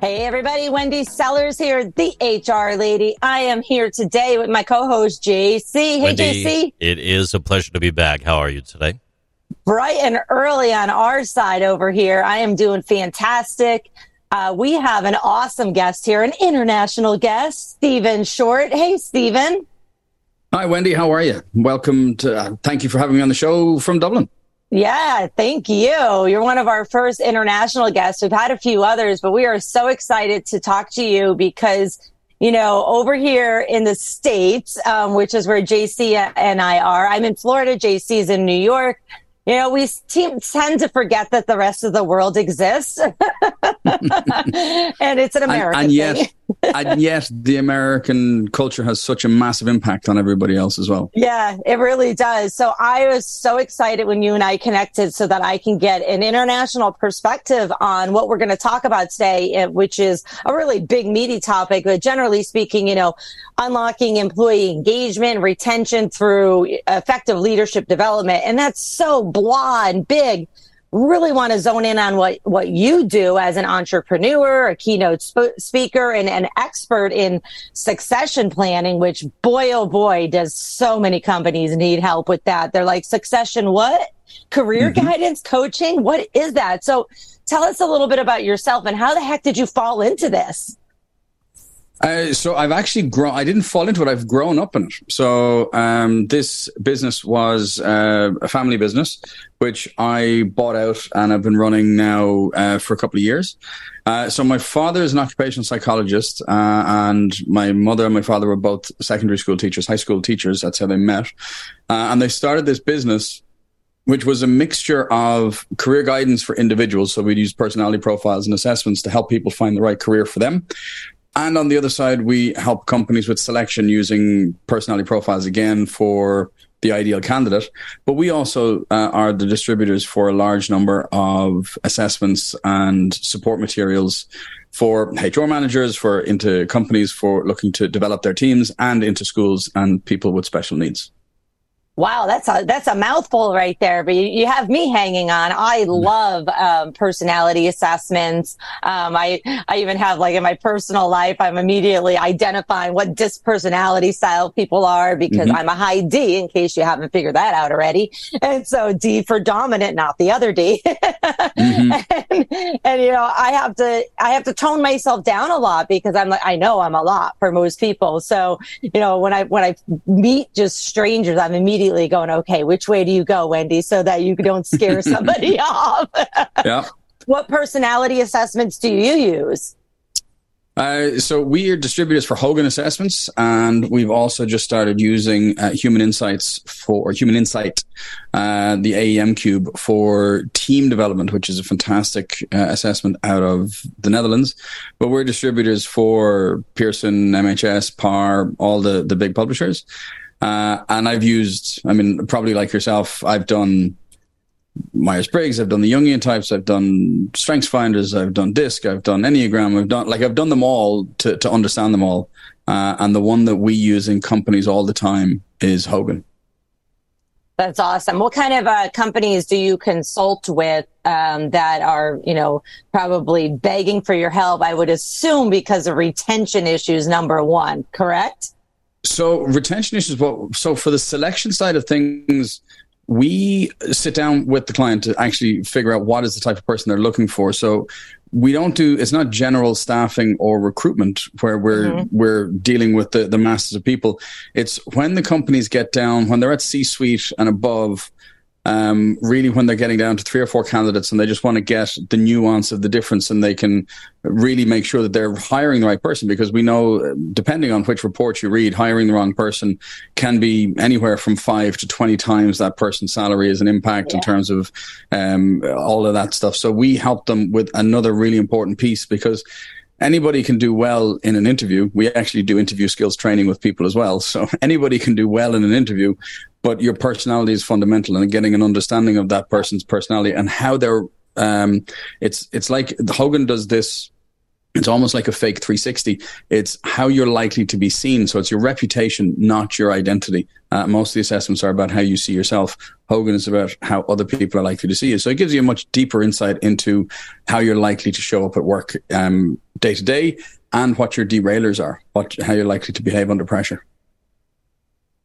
Hey everybody, Wendy Sellers here, the HR lady. I am here today with my co-host JC. Hey Wendy, JC. It is a pleasure to be back. How are you today? Bright and early on our side over here. I am doing fantastic. Uh, we have an awesome guest here, an international guest, Stephen Short. Hey, Stephen. Hi, Wendy. How are you? Welcome to, uh, thank you for having me on the show from Dublin. Yeah, thank you. You're one of our first international guests. We've had a few others, but we are so excited to talk to you because, you know, over here in the States, um, which is where JC and I are, I'm in Florida, JC's in New York. You know, we te- tend to forget that the rest of the world exists. and it's an American and, and yet, thing. and yet the American culture has such a massive impact on everybody else as well. Yeah, it really does. So I was so excited when you and I connected so that I can get an international perspective on what we're going to talk about today, eh, which is a really big, meaty topic. But generally speaking, you know, unlocking employee engagement, retention through effective leadership development. And that's so blah and big really want to zone in on what, what you do as an entrepreneur, a keynote sp- speaker, and an expert in succession planning, which boy, oh boy, does so many companies need help with that. They're like, succession what? Career mm-hmm. guidance, coaching? What is that? So tell us a little bit about yourself and how the heck did you fall into this? Uh, so I've actually grown. I didn't fall into it. I've grown up in it. So um, this business was uh, a family business, which I bought out and I've been running now uh, for a couple of years. Uh, so my father is an occupational psychologist, uh, and my mother and my father were both secondary school teachers, high school teachers. That's how they met, uh, and they started this business which was a mixture of career guidance for individuals. So we'd use personality profiles and assessments to help people find the right career for them. And on the other side, we help companies with selection using personality profiles again for the ideal candidate. But we also uh, are the distributors for a large number of assessments and support materials for HR managers, for into companies for looking to develop their teams and into schools and people with special needs. Wow, that's a that's a mouthful right there. But you, you have me hanging on. I love um, personality assessments. Um, I I even have like in my personal life, I'm immediately identifying what DISC personality style people are because mm-hmm. I'm a high D. In case you haven't figured that out already, and so D for dominant, not the other D. mm-hmm. and, and you know, I have to I have to tone myself down a lot because I'm like I know I'm a lot for most people. So you know, when I when I meet just strangers, I'm immediately immediately going, okay, which way do you go, Wendy, so that you don't scare somebody off? yeah. What personality assessments do you use? Uh, so we are distributors for Hogan Assessments, and we've also just started using uh, Human Insights for Human Insight, uh, the AEM Cube for team development, which is a fantastic uh, assessment out of the Netherlands. But we're distributors for Pearson, MHS, PAR, all the the big publishers. Uh, and I've used, I mean, probably like yourself, I've done Myers Briggs, I've done the Jungian types, I've done Strengths Finders, I've done DISC, I've done Enneagram, I've done, like, I've done them all to, to understand them all. Uh, and the one that we use in companies all the time is Hogan. That's awesome. What kind of uh, companies do you consult with um, that are, you know, probably begging for your help? I would assume because of retention issues, number one, correct? So retention issues. What? So for the selection side of things, we sit down with the client to actually figure out what is the type of person they're looking for. So we don't do it's not general staffing or recruitment where we're mm-hmm. we're dealing with the, the masses of people. It's when the companies get down, when they're at C suite and above, um, really when they're getting down to three or four candidates and they just want to get the nuance of the difference and they can really make sure that they're hiring the right person because we know depending on which report you read hiring the wrong person can be anywhere from five to 20 times that person's salary is an impact yeah. in terms of um, all of that stuff so we help them with another really important piece because anybody can do well in an interview. We actually do interview skills training with people as well. So anybody can do well in an interview, but your personality is fundamental and getting an understanding of that person's personality and how they're, um, it's, it's like Hogan does this it's almost like a fake 360. It's how you're likely to be seen. So it's your reputation, not your identity. Uh, most of the assessments are about how you see yourself. Hogan is about how other people are likely to see you. So it gives you a much deeper insight into how you're likely to show up at work um, day to day and what your derailers are, what how you're likely to behave under pressure.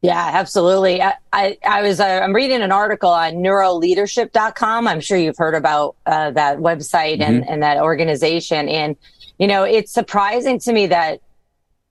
Yeah, absolutely. I, I, I was, uh, I'm reading an article on neuroleadership.com. I'm sure you've heard about uh, that website and, mm-hmm. and that organization. And you know, it's surprising to me that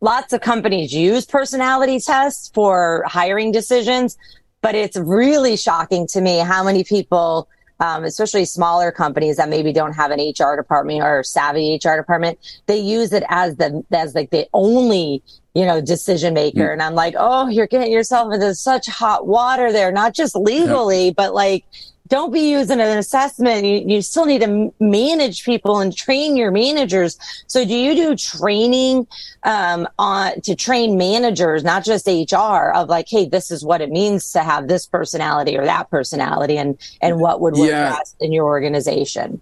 lots of companies use personality tests for hiring decisions, but it's really shocking to me how many people, um, especially smaller companies that maybe don't have an HR department or savvy HR department, they use it as the as like the only you know decision maker. Mm. And I'm like, oh, you're getting yourself into such hot water there, not just legally, yeah. but like don't be using an assessment. You, you still need to manage people and train your managers. So do you do training, um, on to train managers, not just HR of like, Hey, this is what it means to have this personality or that personality and, and what would work yeah. best in your organization?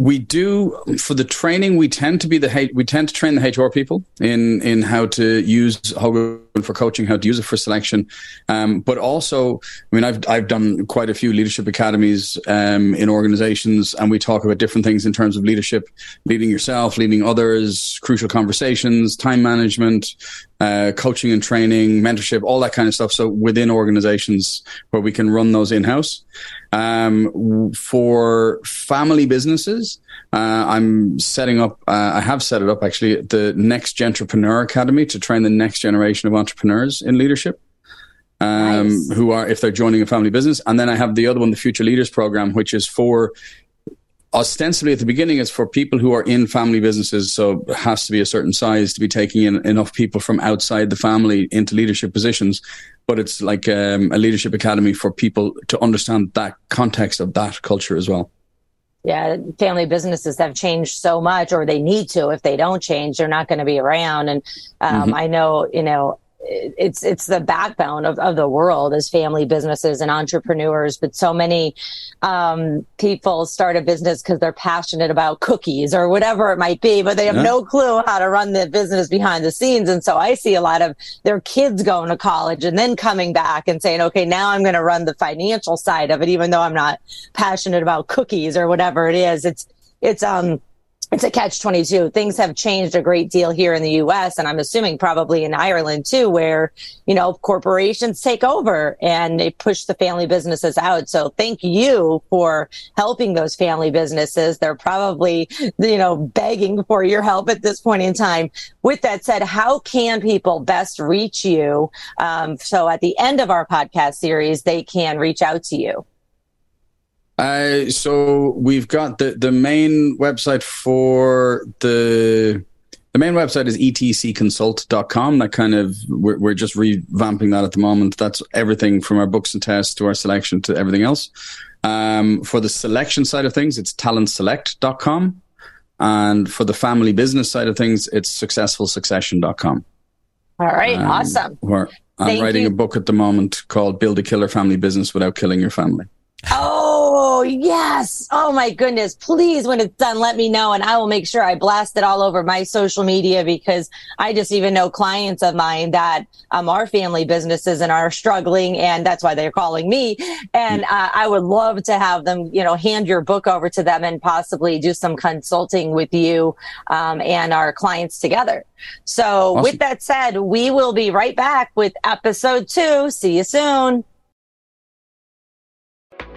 we do for the training. We tend to be the we tend to train the HR people in in how to use Hogan for coaching, how to use it for selection. Um, but also, I mean, I've I've done quite a few leadership academies um, in organizations, and we talk about different things in terms of leadership, leading yourself, leading others, crucial conversations, time management, uh, coaching and training, mentorship, all that kind of stuff. So within organizations where we can run those in house. Um, for family businesses, uh, I'm setting up, uh, I have set it up actually, the Next Entrepreneur Academy to train the next generation of entrepreneurs in leadership. Um, nice. who are, if they're joining a family business. And then I have the other one, the Future Leaders Program, which is for ostensibly at the beginning it's for people who are in family businesses so it has to be a certain size to be taking in enough people from outside the family into leadership positions but it's like um, a leadership academy for people to understand that context of that culture as well yeah family businesses have changed so much or they need to if they don't change they're not going to be around and um, mm-hmm. i know you know it's it's the backbone of, of the world as family businesses and entrepreneurs but so many um, people start a business because they're passionate about cookies or whatever it might be but they have yeah. no clue how to run the business behind the scenes and so i see a lot of their kids going to college and then coming back and saying okay now i'm going to run the financial side of it even though i'm not passionate about cookies or whatever it is it's it's um it's a catch 22. Things have changed a great deal here in the US and I'm assuming probably in Ireland too, where, you know, corporations take over and they push the family businesses out. So thank you for helping those family businesses. They're probably, you know, begging for your help at this point in time. With that said, how can people best reach you? Um, so at the end of our podcast series, they can reach out to you. Uh, so we've got the the main website for the the main website is etcconsult.com. That kind of we're, we're just revamping that at the moment. That's everything from our books and tests to our selection to everything else. Um, for the selection side of things, it's talentselect.com. And for the family business side of things, it's successfulsuccession.com. All right, um, awesome. I'm Thank writing you. a book at the moment called Build a Killer Family Business Without Killing Your Family. Oh, yes. Oh my goodness. Please, when it's done, let me know and I will make sure I blast it all over my social media because I just even know clients of mine that um, are family businesses and are struggling. And that's why they're calling me. And uh, I would love to have them, you know, hand your book over to them and possibly do some consulting with you um, and our clients together. So awesome. with that said, we will be right back with episode two. See you soon.